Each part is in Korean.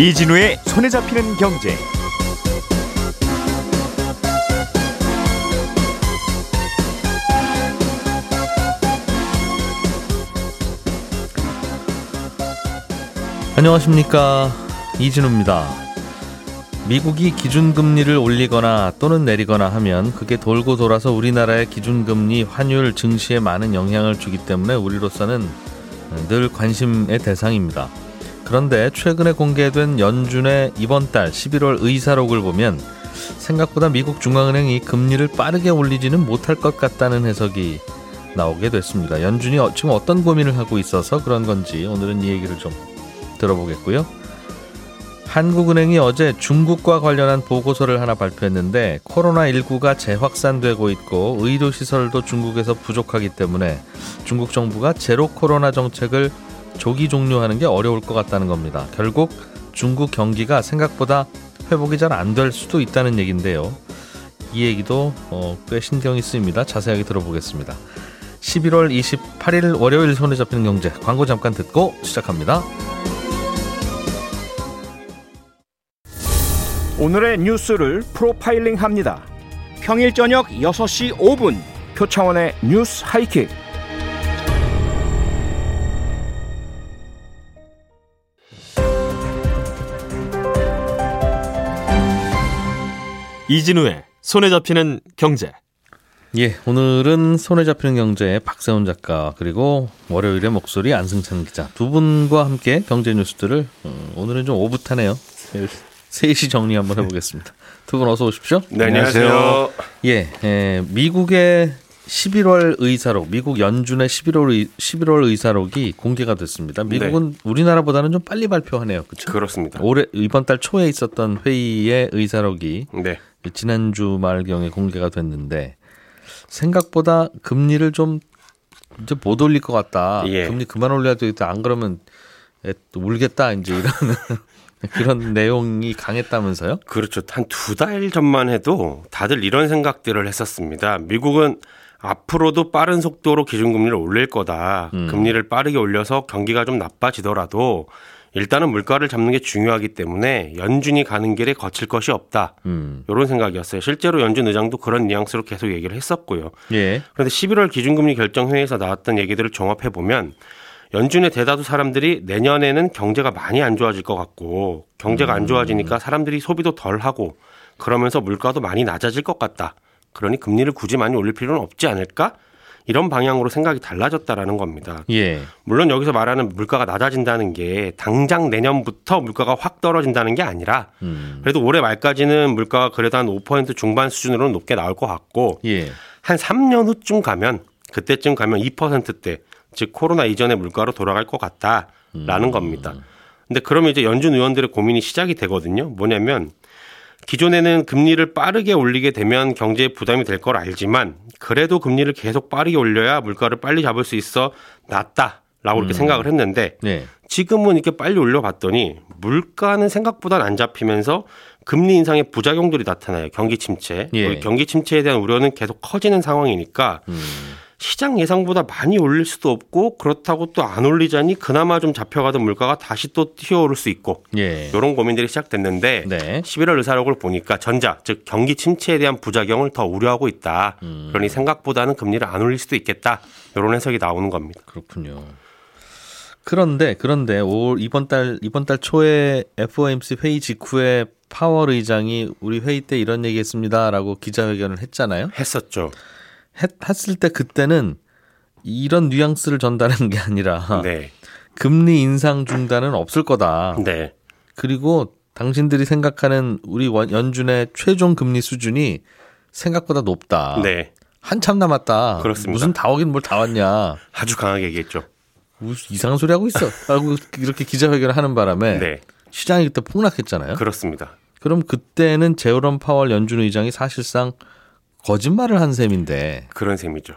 이진우의 손에 잡히는 경제. 안녕하십니까 이진우입니다. 미국이 기준금리를 올리거나 또는 내리거나 하면 그게 돌고 돌아서 우리나라의 기준금리 환율 증시에 많은 영향을 주기 때문에 우리로서는 늘 관심의 대상입니다. 그런데 최근에 공개된 연준의 이번 달 11월 의사록을 보면 생각보다 미국 중앙은행이 금리를 빠르게 올리지는 못할 것 같다는 해석이 나오게 됐습니다. 연준이 지금 어떤 고민을 하고 있어서 그런 건지 오늘은 이 얘기를 좀 들어보겠고요. 한국은행이 어제 중국과 관련한 보고서를 하나 발표했는데 코로나19가 재확산되고 있고 의료시설도 중국에서 부족하기 때문에 중국 정부가 제로 코로나 정책을 조기 종료하는 게 어려울 것 같다는 겁니다. 결국 중국 경기가 생각보다 회복이 잘 안 될 수도 있다는 얘기인데요. 이 얘기도 어, 꽤 신경이 쓰입니다. 자세하게 들어보겠습니다. 11월 28일 월요일 손에 잡히는 경제 광고 잠깐 듣고 시작합니다. 오늘의 뉴스를 프로파일링 합니다. 평일 저녁 6시 5분 표창원의 뉴스 하이킥. 이진우의 손에 잡히는 경제. 예, 오늘은 손에 잡히는 경제 박세훈 작가 그리고 월요일에 목소리 안승찬 기자 두 분과 함께 경제 뉴스들을 음, 오늘은 좀 오붓하네요. 3시 정리 한번 해보겠습니다. 두 분 어서 오십시오. 네, 안녕하세요. 예, 예, 미국의 11월 의사록, 미국 연준의 11월, 의, 11월 의사록이 공개가 됐습니다. 미국은 네. 우리나라보다는 좀 빨리 발표하네요. 그렇죠? 그렇습니다. 올해 이번 달 초에 있었던 회의의 의사록이 네. 지난 주 말경에 공개가 됐는데 생각보다 금리를 좀 이제 못 올릴 것 같다. 예. 금리 그만 올려야 되겠다. 안 그러면 울겠다. 이제 이런 그런 내용이 강했다면서요? 그렇죠. 한 두 달 전만 해도 다들 이런 생각들을 했었습니다. 미국은 앞으로도 빠른 속도로 기준금리를 올릴 거다. 음. 금리를 빠르게 올려서 경기가 좀 나빠지더라도 일단은 물가를 잡는 게 중요하기 때문에 연준이 가는 길에 거칠 것이 없다. 음. 이런 생각이었어요. 실제로 연준 의장도 그런 뉘앙스로 계속 얘기를 했었고요. 예. 그런데 11월 기준금리 결정회의에서 나왔던 얘기들을 종합해 보면 연준의 대다수 사람들이 내년에는 경제가 많이 안 좋아질 것 같고 경제가 안 좋아지니까 음. 사람들이 소비도 덜 하고 그러면서 물가도 많이 낮아질 것 같다. 그러니 금리를 굳이 많이 올릴 필요는 없지 않을까? 이런 방향으로 생각이 달라졌다라는 겁니다. 예. 물론 여기서 말하는 물가가 낮아진다는 게 당장 내년부터 물가가 확 떨어진다는 게 아니라 음. 그래도 올해 말까지는 물가가 그래도 한 5% 중반 수준으로는 높게 나올 것 같고 예. 한 3년 후쯤 가면 그때쯤 가면 2%대 즉 코로나 이전의 물가로 돌아갈 것 같다라는 음. 겁니다. 근데 그러면 이제 연준 의원들의 고민이 시작이 되거든요. 뭐냐면 기존에는 금리를 빠르게 올리게 되면 경제에 부담이 될 걸 알지만 그래도 금리를 계속 빠르게 올려야 물가를 빨리 잡을 수 있어 낫다라고 이렇게 음. 생각을 했는데 네. 지금은 이렇게 빨리 올려봤더니 물가는 생각보다 안 잡히면서 금리 인상의 부작용들이 나타나요. 경기 침체. 예. 경기 침체에 대한 우려는 계속 커지는 상황이니까 음. 시장 예상보다 많이 올릴 수도 없고 그렇다고 또 안 올리자니 그나마 좀 잡혀가던 물가가 다시 또 튀어오를 수 있고 예. 이런 고민들이 시작됐는데 네. 11월 의사록을 보니까 전자 즉 경기 침체에 대한 부작용을 더 우려하고 있다. 음. 그러니 생각보다는 금리를 안 올릴 수도 있겠다. 이런 해석이 나오는 겁니다. 그렇군요. 그런데 그런데 올 이번 달 이번 달 초에 FOMC 회의 직후에 파월 의장이 우리 회의 때 이런 얘기했습니다라고 기자회견을 했잖아요. 했었죠. 했, 했을 때 그때는 이런 뉘앙스를 전달하는 게 아니라 네. 금리 인상 중단은 없을 거다. 네. 그리고 당신들이 생각하는 우리 연준의 최종 금리 수준이 생각보다 높다. 네. 한참 남았다. 그렇습니다. 무슨 다 오긴 뭘 다 왔냐. 아주 강하게 얘기했죠. 이상한 소리 하고 있어. 라고 이렇게 기자회견을 하는 바람에 네. 시장이 그때 폭락했잖아요. 그렇습니다. 그럼 그때는 제어런 파월 연준 의장이 사실상 거짓말을 한 셈인데. 그런 셈이죠.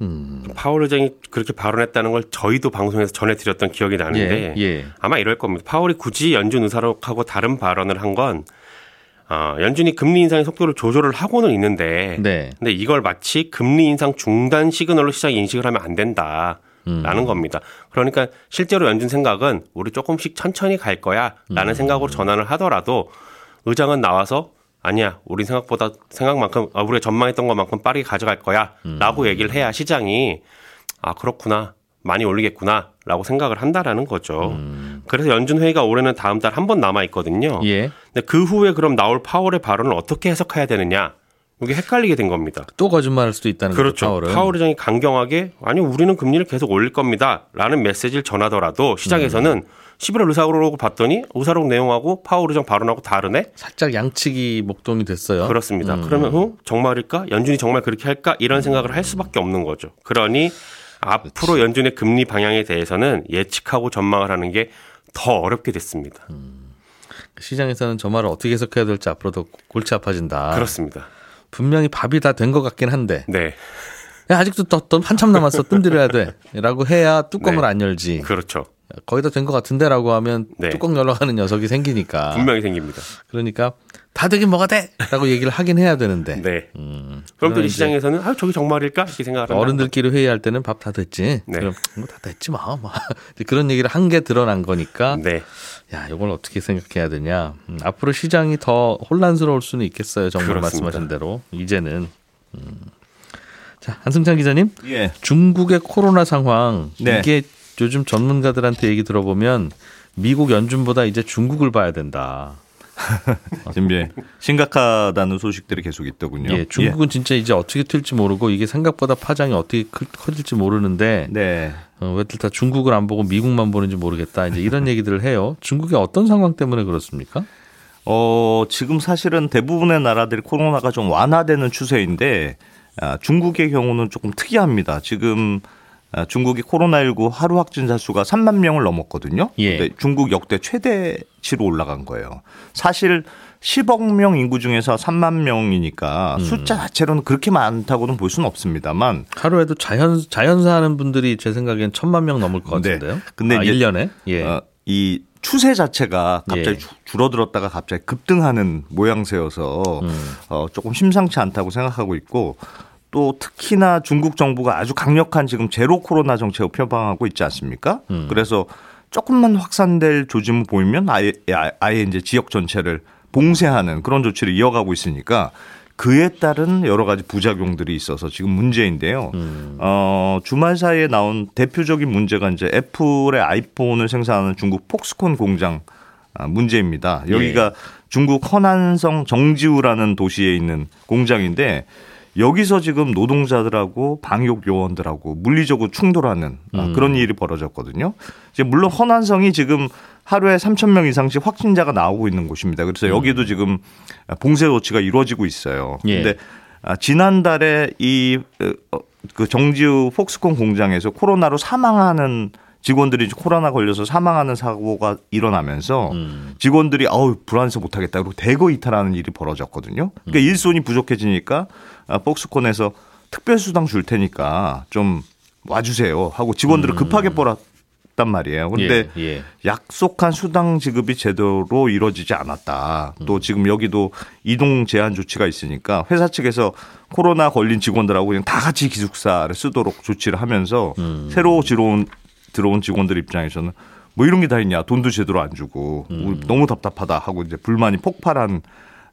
음. 파월 의장이 그렇게 발언했다는 걸 저희도 방송에서 전해드렸던 기억이 나는데 예, 예. 아마 이럴 겁니다. 파월이 굳이 연준 의사록하고 다른 발언을 한 건 어, 연준이 금리 인상의 속도를 조절을 하고는 있는데 네. 근데 이걸 마치 금리 인상 중단 시그널로 시장이 인식을 하면 안 된다. 라는 겁니다. 그러니까 실제로 연준 생각은 우리 조금씩 천천히 갈 거야 라는 생각으로 전환을 하더라도 의장은 나와서 아니야, 우리 생각보다 생각만큼 아, 우리가 전망했던 것만큼 빠르게 가져갈 거야라고 얘기를 해야 시장이 아 그렇구나 많이 올리겠구나라고 생각을 한다라는 거죠. 그래서 연준 회의가 올해는 다음 달 한 번 남아 있거든요. 예. 근데 그 후에 그럼 나올 파월의 발언을 어떻게 해석해야 되느냐? 이게 헷갈리게 된 겁니다. 또 거짓말할 수도 있다는 그렇죠. 거죠. 파월은. 파월 의장이 강경하게 아니 우리는 금리를 계속 올릴 겁니다라는 메시지를 전하더라도 시장에서는 11월 의사록을 봤더니 의사록 내용하고 파월 의장 발언하고 다르네. 살짝 양측이 목동이 됐어요. 그렇습니다. 그러면 어? 정말일까? 연준이 정말 그렇게 할까? 이런 생각을 할 수밖에 없는 거죠. 그러니 앞으로 연준의 금리 방향에 대해서는 예측하고 전망을 하는 게 더 어렵게 됐습니다. 시장에서는 저 말을 어떻게 해석해야 될지 앞으로도 골치 아파진다. 그렇습니다. 분명히 밥이 다 된 것 같긴 한데 네, 야, 아직도 또, 또 한참 남았어 뜸들여야 돼 라고 해야 뚜껑을 네. 안 열지. 그렇죠. 거의 다 된 것 같은데라고 하면 네. 뚜껑 열어가는 녀석이 생기니까. 분명히 생깁니다. 그러니까 다 되긴 뭐가 돼라고 얘기를 하긴 해야 되는데 네. 음, 그럼 또 시장에서는 아 저기 정말일까 이렇게 생각을 한다. 어른들끼리 회의할 때는 밥 다 됐지. 네. 그럼 뭐 다 됐지 뭐. 뭐. 그런 얘기를 한 게 드러난 거니까 네, 야, 이걸 어떻게 생각해야 되냐. 음, 앞으로 시장이 더 혼란스러울 수는 있겠어요. 정말 그렇습니다. 말씀하신 대로. 이제는. 음. 자, 한승찬 기자님. 예. 중국의 코로나 상황. 네. 이게 요즘 전문가들한테 얘기 들어보면 미국 연준보다 이제 중국을 봐야 된다. 지금 이제 심각하다는 소식들이 계속 있더군요. 예, 중국은 진짜 이제 어떻게 튈지 모르고 이게 생각보다 파장이 어떻게 클- 커질지 모르는데 네. 어, 왜들 다 중국을 안 보고 미국만 보는지 모르겠다. 이제 이런 얘기들을 해요. 중국이 어떤 상황 때문에 그렇습니까? 어, 지금 사실은 대부분의 나라들이 코로나가 좀 완화되는 추세인데 아, 중국의 경우는 조금 특이합니다. 지금 아, 중국이 코로나19 하루 확진자 수가 3만 명을 넘었거든요. 예. 근데 중국 역대 최대치로 올라간 거예요. 사실 10억 명 인구 중에서 3만 명이니까 음. 숫자 자체로는 그렇게 많다고는 볼 수는 없습니다만 하루에도 자연 자연사 하는 분들이 제 생각엔 천만 명 넘을 것 네. 같은데요. 근데 아, 이제 1년에? 예. 어, 이 추세 자체가 갑자기 예. 주- 줄어들었다가 갑자기 급등하는 모양새여서 음. 어, 조금 심상치 않다고 생각하고 있고 또 특히나 중국 정부가 아주 강력한 지금 제로 코로나 정책을 표방하고 있지 않습니까? 음. 그래서 조금만 확산될 조짐을 보이면 아예 아예 이제 지역 전체를 봉쇄하는 그런 조치를 이어가고 있으니까 그에 따른 여러 가지 부작용들이 있어서 지금 문제인데요. 음. 어, 주말 사이에 나온 대표적인 문제가 이제 애플의 아이폰을 생산하는 중국 폭스콘 공장 아, 문제입니다. 여기가 중국 허난성 정지우라는 도시에 있는 공장인데 여기서 지금 노동자들하고 방역 요원들하고 물리적으로 충돌하는 아, 그런 일이 벌어졌거든요. 이제 물론 허난성이 지금 하루에 3천 명 이상씩 확진자가 나오고 있는 곳입니다. 그래서 여기도 지금 봉쇄 조치가 이루어지고 있어요. 예. 근데 아, 지난달에 이 어, 그 정지우 폭스콘 공장에서 코로나로 사망하는 직원들이 코로나 걸려서 사망하는 사고가 일어나면서 음. 직원들이 아우 불안해서 못하겠다 그리고 대거 이탈하는 일이 벌어졌거든요. 그러니까 음. 일손이 부족해지니까 아, 폭스콘에서 특별 수당 줄 테니까 좀 와주세요 하고 직원들을 급하게 뽑았단 말이에요. 음. 예, 예. 약속한 수당 지급이 제대로 이루어지지 않았다. 또 지금 여기도 이동 제한 조치가 있으니까 회사 측에서 코로나 걸린 직원들하고 그냥 다 같이 기숙사를 쓰도록 조치를 하면서 새로 들어온 들어온 직원들 입장에서는 뭐 이런 게 다 있냐 돈도 제대로 안 주고 우리 너무 답답하다 하고 이제 불만이 폭발한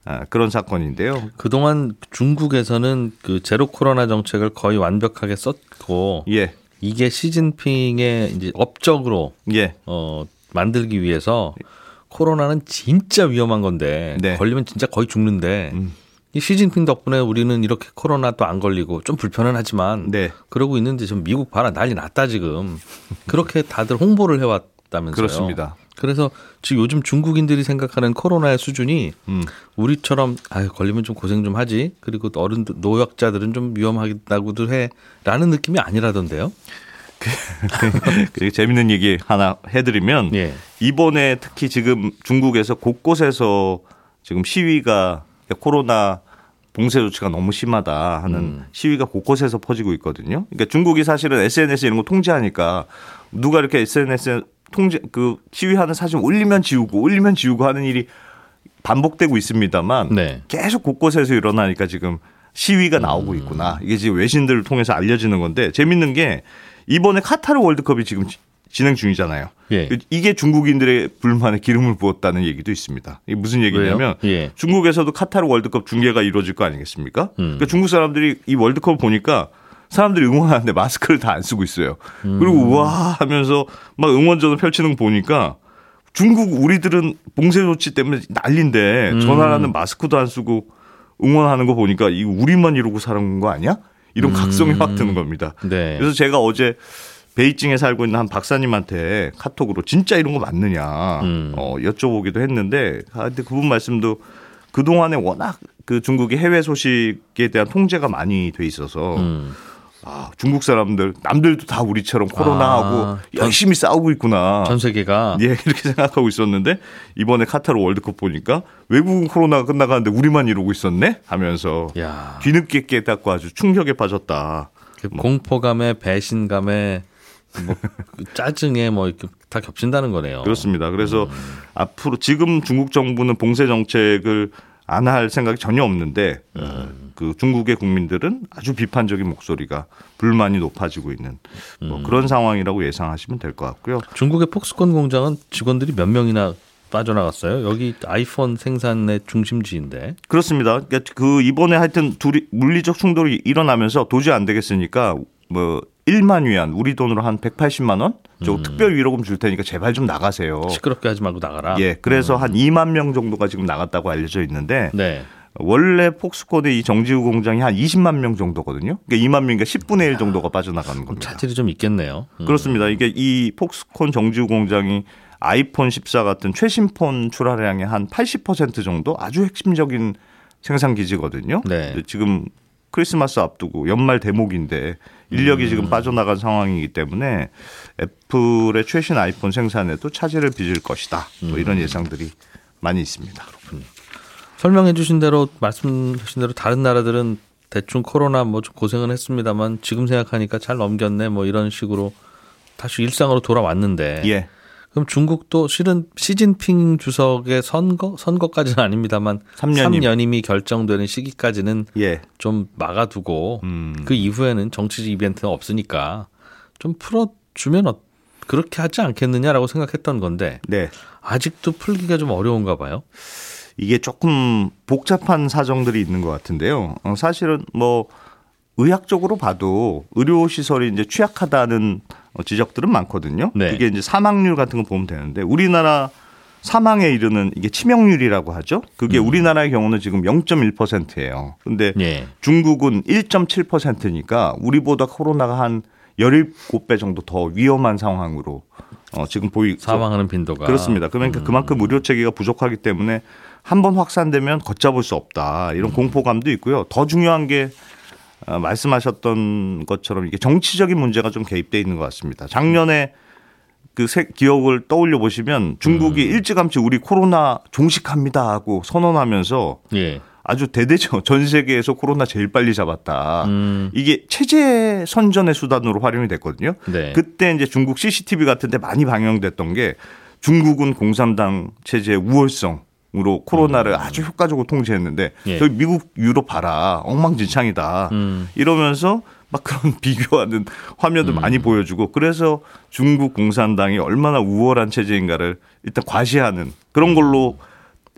아, 그런 사건인데요. 그동안 중국에서는 그 제로 코로나 정책을 거의 완벽하게 썼고 예, 이게 시진핑의 이제 업적으로 예, 어 만들기 위해서 코로나는 진짜 위험한 건데 네. 걸리면 진짜 거의 죽는데 음. 이 시진핑 덕분에 우리는 이렇게 코로나도 안 걸리고 좀 불편은 하지만 네. 그러고 있는데 지금 미국 봐라 난리 났다 지금 그렇게 다들 홍보를 해왔다면서요. 그렇습니다. 그래서 지금 요즘 중국인들이 생각하는 코로나의 수준이 음. 우리처럼 아유 걸리면 좀 고생 좀 하지 그리고 어른들 노약자들은 좀 위험하다고들 해라는 느낌이 아니라던데요. 재밌는 얘기 하나 해드리면 예. 이번에 특히 지금 중국에서 곳곳에서 지금 시위가 코로나 봉쇄 조치가 너무 심하다 하는 음. 시위가 곳곳에서 퍼지고 있거든요. 그러니까 중국이 사실은 SNS 이런 거 통제하니까 누가 이렇게 SNS 통제 그 시위하는 사진 올리면 지우고 올리면 지우고 하는 일이 반복되고 있습니다만 네. 계속 곳곳에서 일어나니까 지금 시위가 나오고 있구나. 이게 지금 외신들을 통해서 알려지는 건데 재밌는 게 이번에 카타르 월드컵이 지금 지- 진행 중이잖아요. 예. 이게 중국인들의 불만에 기름을 부었다는 얘기도 있습니다. 이게 무슨 얘기냐면? 예. 중국에서도 카타르 월드컵 중계가 이루어질 거 아니겠습니까? 음. 그러니까 중국 사람들이 이 월드컵 보니까 사람들이 응원하는데 마스크를 다 안 쓰고 있어요. 음. 그리고 우와 하면서 막 응원전을 펼치는 거 보니까 중국 우리들은 봉쇄 조치 때문에 난리인데 저 음. 나라는 마스크도 안 쓰고 응원하는 거 보니까 이거 우리만 이러고 사는 거 아니야? 이런 각성이 확 드는 겁니다. 음. 네. 그래서 제가 어제 베이징에 살고 있는 한 박사님한테 카톡으로 진짜 이런 거 맞느냐 음. 어, 여쭤보기도 했는데 아, 근데 그분 말씀도 그 동안에 워낙 그 중국의 해외 소식에 대한 통제가 많이 돼 있어서 음. 아, 중국 사람들 남들도 다 우리처럼 코로나하고 아, 열심히 싸우고 있구나. 전 세계가 예, 이렇게 생각하고 있었는데 이번에 카타르 월드컵 보니까 외국은 코로나가 끝나가는데 우리만 이러고 있었네 하면서 야. 뒤늦게 깨닫고 아주 충격에 빠졌다. 그 공포감에 배신감에 뭐 짜증에 뭐 이렇게 다 겹친다는 거네요. 그렇습니다. 그래서 앞으로 지금 중국 정부는 봉쇄 정책을 안 할 생각이 전혀 없는데 어, 그 중국의 국민들은 아주 비판적인 목소리가 불만이 높아지고 있는 뭐 그런 상황이라고 예상하시면 될 것 같고요. 중국의 폭스콘 공장은 직원들이 몇 명이나 빠져나갔어요. 여기 아이폰 생산의 중심지인데. 그렇습니다. 그러니까 그 이번에 하여튼 둘이 물리적 충돌이 일어나면서 도저히 안 되겠으니까 뭐 1만 위안 우리 돈으로 한 180만 원? 저 특별 위로금 줄 테니까 제발 좀 나가세요. 시끄럽게 하지 말고 나가라. 예, 그래서 한 2만 명 정도가 지금 나갔다고 알려져 있는데 네. 원래 폭스콘의 이 정지우 공장이 한 20만 명 정도거든요. 그러니까 2만 명이니까 10분의 1 정도가 빠져나가는 겁니다. 차질이 좀 있겠네요. 음. 그렇습니다. 이게 이 폭스콘 정지우 공장이 아이폰 14 같은 최신 폰 출하량의 한 80% 정도 아주 핵심적인 생산 기지거든요. 네. 지금 크리스마스 앞두고 연말 대목인데 인력이 음. 지금 빠져나간 상황이기 때문에 애플의 최신 아이폰 생산에도 차질을 빚을 것이다. 뭐 이런 음. 예상들이 많이 있습니다. 설명해 주신 대로 말씀하신 대로 다른 나라들은 대충 코로나 뭐 좀 고생은 했습니다만 지금 생각하니까 잘 넘겼네 뭐 이런 식으로 다시 일상으로 돌아왔는데 예. 그럼 중국도 실은 시진핑 주석의 선거 선거까지는 아닙니다만 삼년임. 3년임이 결정되는 시기까지는 예. 좀 막아두고 음. 그 이후에는 정치 이벤트는 없으니까 좀 풀어주면 어- 그렇게 하지 않겠느냐라고 생각했던 건데 네. 아직도 풀기가 좀 어려운가 봐요. 이게 조금 복잡한 사정들이 있는 것 같은데요. 어, 사실은 뭐 의학적으로 봐도 의료 시설이 이제 취약하다는 어, 지적들은 많거든요. 네. 이게 이제 사망률 같은 거 보면 되는데 우리나라 사망에 이르는 이게 치명률이라고 하죠. 그게 우리나라의 경우는 지금 0.1%예요. 근데 예. 중국은 1.7%니까 우리보다 코로나가 한 17배 정도 더 위험한 상황으로 어, 지금 보이 사망하는 빈도가 그렇습니다. 그러니까 그만큼 의료 체계가 부족하기 때문에 한 번 확산되면 걷잡을 수 없다 이런 공포감도 있고요. 더 중요한 게 어, 말씀하셨던 것처럼 이게 정치적인 문제가 좀 개입돼 있는 것 같습니다. 작년에 그 세- 기억을 떠올려 보시면 중국이 일찌감치 우리 코로나 종식합니다 하고 선언하면서 예. 아주 대대적 전 세계에서 코로나 제일 빨리 잡았다. 음. 이게 체제 선전의 수단으로 활용이 됐거든요. 네. 그때 이제 중국 CCTV 같은 데 많이 방영됐던 게 중국은 공산당 체제의 우월성 으로 코로나를 아주 효과적으로 통제했는데 음. 예. 저기 미국 유럽 봐라 엉망진창이다 음. 이러면서 막 그런 비교하는 화면도 많이 음. 보여주고 그래서 중국 공산당이 얼마나 우월한 체제인가를 일단 과시하는 그런 걸로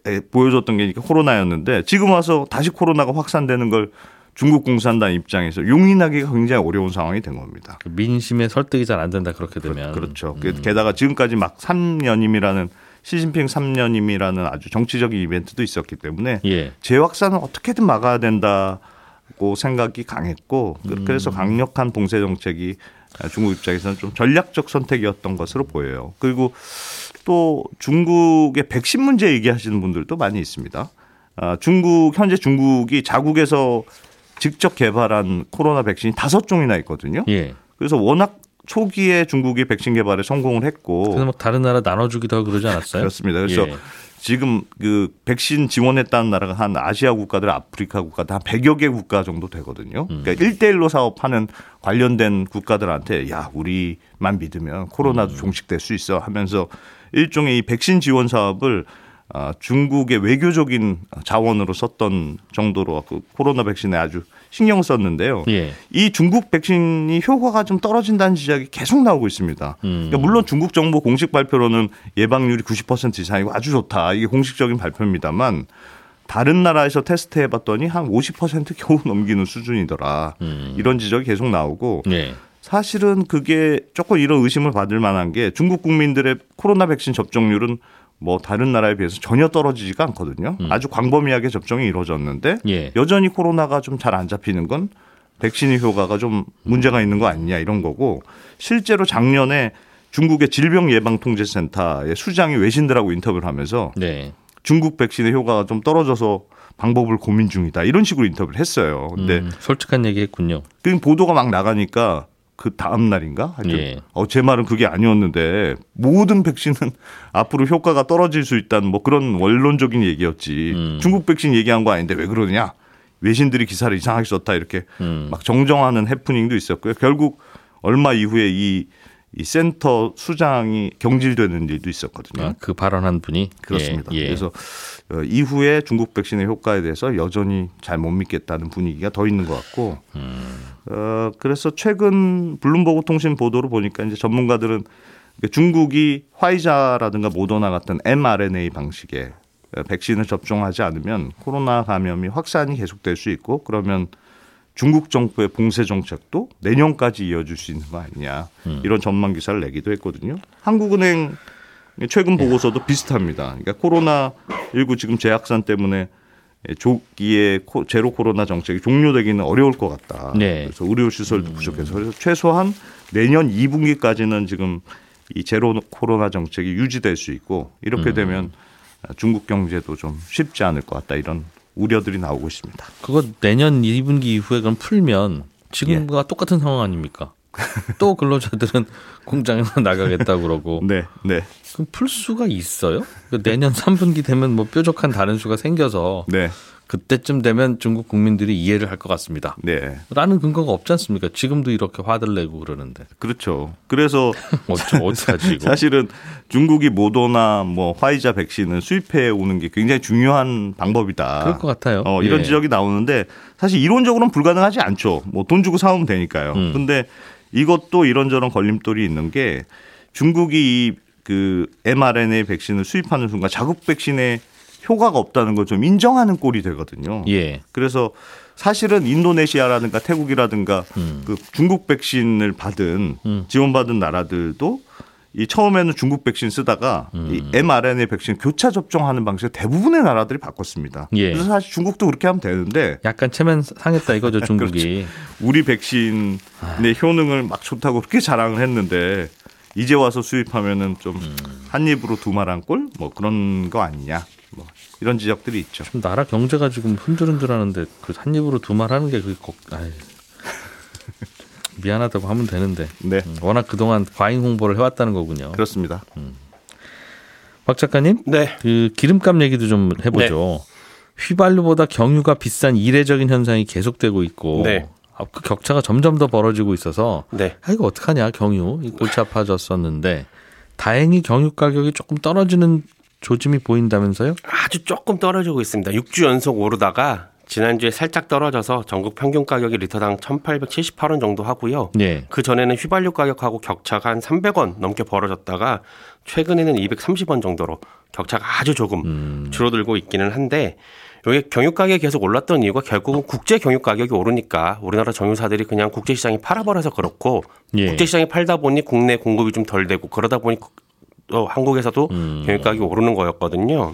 에, 보여줬던 게 코로나였는데 지금 와서 다시 코로나가 확산되는 걸 중국 공산당 입장에서 용인하기가 굉장히 어려운 상황이 된 겁니다. 그 민심에 설득이 잘 안 된다 그렇게 되면 그렇죠. 게다가 지금까지 막 3년임이라는 시진핑 3년임이라는 아주 정치적인 이벤트도 있었기 때문에 예. 재확산을 어떻게든 막아야 된다고 생각이 강했고 그- 그래서 강력한 봉쇄 정책이 중국 입장에서는 좀 전략적 선택이었던 것으로 보여요. 그리고 또 중국의 백신 문제 얘기하시는 분들도 많이 있습니다. 아, 중국 현재 중국이 자국에서 직접 개발한 코로나 백신이 다섯 종이나 있거든요. 예. 그래서 워낙 초기에 중국이 백신 개발에 성공을 했고 그래서 뭐 다른 나라 나눠주기도 하고 그러지 않았어요? 그렇습니다. 그래서 예. 지금 그 백신 지원했다는 나라가 한 아시아 국가들, 아프리카 국가들 한 100여 개 국가 정도 되거든요. 음. 그러니까 1대1로 사업하는 관련된 국가들한테 야, 우리만 믿으면 음. 코로나도 종식될 수 있어 하면서 일종의 이 백신 지원 사업을 아, 중국의 외교적인 자원으로 썼던 정도로 그 코로나 백신에 아주 신경 썼는데요. 예. 이 중국 백신이 효과가 좀 떨어진다는 지적이 계속 나오고 있습니다. 음. 그러니까 물론 중국 정부 공식 발표로는 예방률이 90% 이상이고 아주 좋다. 이게 공식적인 발표입니다만 다른 나라에서 테스트 해 봤더니 한 50% 겨우 넘기는 수준이더라. 음. 이런 지적이 계속 나오고 예. 사실은 그게 조금 이런 의심을 받을 만한 게 중국 국민들의 코로나 백신 접종률은 뭐 다른 나라에 비해서 전혀 떨어지지가 않거든요. 아주 광범위하게 접종이 이루어졌는데 예. 여전히 코로나가 좀 잘 안 잡히는 건 백신의 효과가 좀 문제가 있는 거 아니냐 이런 거고 실제로 작년에 중국의 질병예방통제센터의 수장이 외신들하고 인터뷰를 하면서 네. 중국 백신의 효과가 좀 떨어져서 방법을 고민 중이다 이런 식으로 인터뷰를 했어요. 근데 음, 솔직한 얘기 했군요. 그 보도가 막 나가니까 그 다음 날인가? 하여튼 예. 어, 제 말은 그게 아니었는데 모든 백신은 앞으로 효과가 떨어질 수 있다는 뭐 그런 원론적인 얘기였지. 음. 중국 백신 얘기한 거 아닌데 왜 그러느냐? 외신들이 기사를 이상하게 썼다 이렇게 음. 막 정정하는 해프닝도 있었고요. 결국 얼마 이후에 이, 이 센터 수장이 경질되는 일도 있었거든요. 아, 그 발언한 분이 그렇습니다. 예, 예. 그래서 어, 이후에 중국 백신의 효과에 대해서 여전히 잘 못 믿겠다는 분위기가 더 있는 것 같고, 어, 그래서 최근 블룸버그 통신 보도를 보니까 이제 전문가들은 중국이 화이자라든가 모더나 같은 mRNA 방식의 어, 백신을 접종하지 않으면 코로나 감염이 확산이 계속될 수 있고 그러면 중국 정부의 봉쇄 정책도 내년까지 이어질 수 있는 거 아니냐 이런 전망 기사를 내기도 했거든요. 한국은행 최근 보고서도 비슷합니다. 그러니까 코로나 19 지금 재확산 때문에 조기에 코- 제로 코로나 정책이 종료되기는 어려울 것 같다. 네. 그래서 의료 시설도 부족해서 그래서 최소한 내년 2분기까지는 지금 이 제로 코로나 정책이 유지될 수 있고 이렇게 되면 중국 경제도 좀 쉽지 않을 것 같다 이런 우려들이 나오고 있습니다. 그거 내년 2분기 이후에 그럼 풀면 지금과 예. 똑같은 상황 아닙니까? 또 근로자들은 공장에 나가겠다고 그러고 네, 네, 그럼 풀 수가 있어요? 그 내년 3분기 되면 뭐 뾰족한 다른 수가 생겨서 네, 그때쯤 되면 중국 국민들이 이해를 할 것 같습니다. 네, 라는 근거가 없지 않습니까? 지금도 이렇게 화들 내고 그러는데 그렇죠. 그래서 어쩌 어떡하지 이거? 사실은 중국이 모더나 뭐 화이자 백신을 수입해 오는 게 굉장히 중요한 방법이다. 그럴 것 같아요. 어, 이런 예. 지적이 나오는데 사실 이론적으로는 불가능하지 않죠. 뭐 돈 주고 사오면 되니까요. 음. 근데 이것도 이런저런 걸림돌이 있는 게 중국이 이그 mRNA 백신을 수입하는 순간 자국 백신에 효과가 없다는 걸 좀 인정하는 꼴이 되거든요. 예. 그래서 사실은 인도네시아라든가 태국이라든가 음. 그 중국 백신을 받은 음. 지원받은 나라들도 이 처음에는 중국 백신 쓰다가 음. 이 mRNA 백신 교차 접종하는 방식을 대부분의 나라들이 바꿨습니다. 예. 그래서 사실 중국도 그렇게 하면 되는데 약간 체면 상했다 이거죠 중국이. 우리 백신의 효능을 막 좋다고 그렇게 자랑을 했는데 이제 와서 수입하면은 좀 음. 한 입으로 두 말한 꼴 뭐 그런 거 아니냐 뭐 이런 지적들이 있죠. 좀 나라 경제가 지금 흔들흔들하는데 그 한 입으로 두 말 하는 게 그게 걱. 아이. 미안하다고 하면 되는데 네 음, 워낙 그동안 과잉 홍보를 해왔다는 거군요. 그렇습니다. 박 작가님, 네. 그 기름값 얘기도 좀 해보죠. 휘발유보다 경유가 비싼 이례적인 현상이 계속되고 있고 네. 아, 그 격차가 점점 더 벌어지고 있어서 네. 아 이거 어떡하냐 경유 이 골치 아파졌었는데 다행히 경유 가격이 조금 떨어지는 조짐이 보인다면서요? 아주 조금 떨어지고 있습니다. 6주 연속 오르다가 지난주에 살짝 떨어져서 전국 평균 가격이 리터당 1,878원 정도 하고요. 네. 그 전에는 휘발유 가격하고 격차가 한 300원 넘게 벌어졌다가 최근에는 230원 정도로 격차가 아주 조금 음. 줄어들고 있기는 한데 여기 경유 가격이 계속 올랐던 이유가 결국은 국제 경유 가격이 오르니까 우리나라 정유사들이 그냥 국제 시장에 팔아버려서 그렇고 예. 국제 시장에 팔다 보니 국내 공급이 좀 덜 되고 그러다 보니 또 한국에서도 음. 경유 가격이 오르는 거였거든요.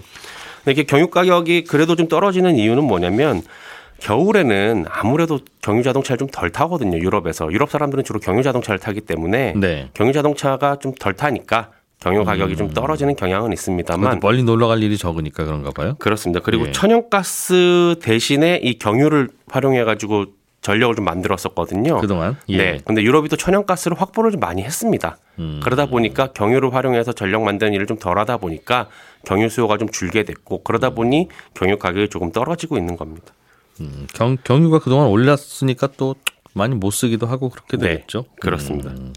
근데 이게 경유 가격이 그래도 좀 떨어지는 이유는 뭐냐면 겨울에는 아무래도 경유 자동차를 좀 덜 타거든요. 유럽에서 유럽 사람들은 주로 경유 자동차를 타기 때문에 네. 경유 자동차가 좀 덜 타니까 경유 가격이 좀 떨어지는 경향은 있습니다만 멀리 놀러 갈 일이 적으니까 그런가 봐요. 그렇습니다. 그리고 예. 천연가스 대신에 이 경유를 활용해 가지고 전력을 좀 만들었었거든요. 그동안. 예. 네. 근데 유럽이 또 천연가스를 확보를 좀 많이 했습니다. 음. 그러다 보니까 경유를 활용해서 전력 만드는 일을 좀 덜하다 보니까 경유 수요가 좀 줄게 됐고 그러다 보니 경유 가격이 조금 떨어지고 있는 겁니다. 음, 경, 경유가 그동안 올랐으니까 또 많이 못 쓰기도 하고 그렇게 네, 되겠죠. 그렇습니다. 음,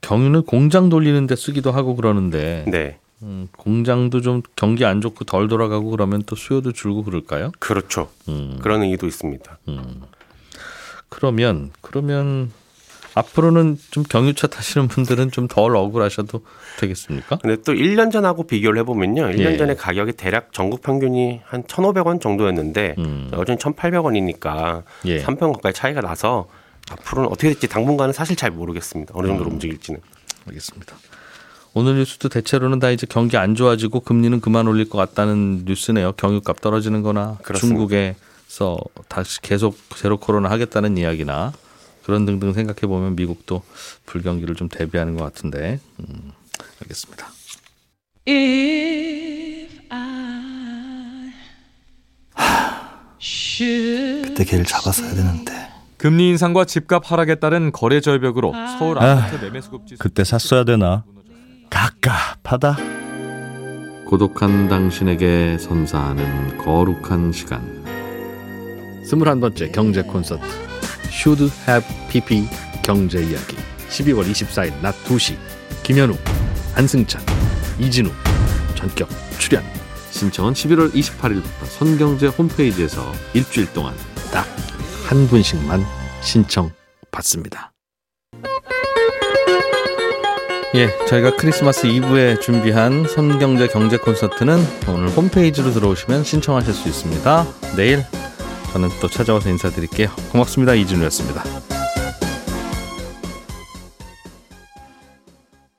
경유는 공장 돌리는데 쓰기도 하고 그러는데 네. 음, 공장도 좀 경기 안 좋고 덜 돌아가고 그러면 또 수요도 줄고 그럴까요? 그렇죠. 음, 그런 의의도 있습니다. 음. 그러면 그러면 앞으로는 좀 경유차 타시는 분들은 좀 덜 억울하셔도 되겠습니까? 근데 또 1년 전하고 비교를 해보면요. 1년 예. 전에 가격이 대략 전국 평균이 한 1,500원 정도였는데 음. 요즘 1,800원이니까 예. 3편 가까이 차이가 나서 앞으로는 어떻게 될지 당분간은 사실 잘 모르겠습니다. 어느 음. 정도로 움직일지는. 알겠습니다. 오늘 뉴스도 대체로는 다 이제 경기 안 좋아지고 금리는 그만 올릴 것 같다는 뉴스네요. 경유값 떨어지는 거나 그렇습니다. 중국 에서 다시 계속 제로 코로나 하겠다는 이야기나 그런 등등 생각해 보면 미국도 불경기를 좀 대비하는 것 같은데 음, 알겠습니다. If I should 그때 걔를 잡았어야 되는데 금리 인상과 집값 하락에 따른 거래 절벽으로 서울 아파트 매매 수급 지수 그때 샀어야 되나 갑갑하다 고독한 당신에게 선사하는 거룩한 시간. 스물한 번째 경제 콘서트. Should Have PP 경제 이야기. 12월 24일 낮 2시. 김현우, 한승찬, 이진우 전격 출연. 신청은 11월 28일부터 손경제 홈페이지에서 일주일 동안. 딱 한 분씩만 신청 받습니다. 예, 저희가 크리스마스 이브에 준비한 손경제 경제 콘서트는 오늘 홈페이지로 들어오시면 신청하실 수 있습니다. 내일 저는 또 찾아와서 인사드릴게요. 고맙습니다. 이진우였습니다.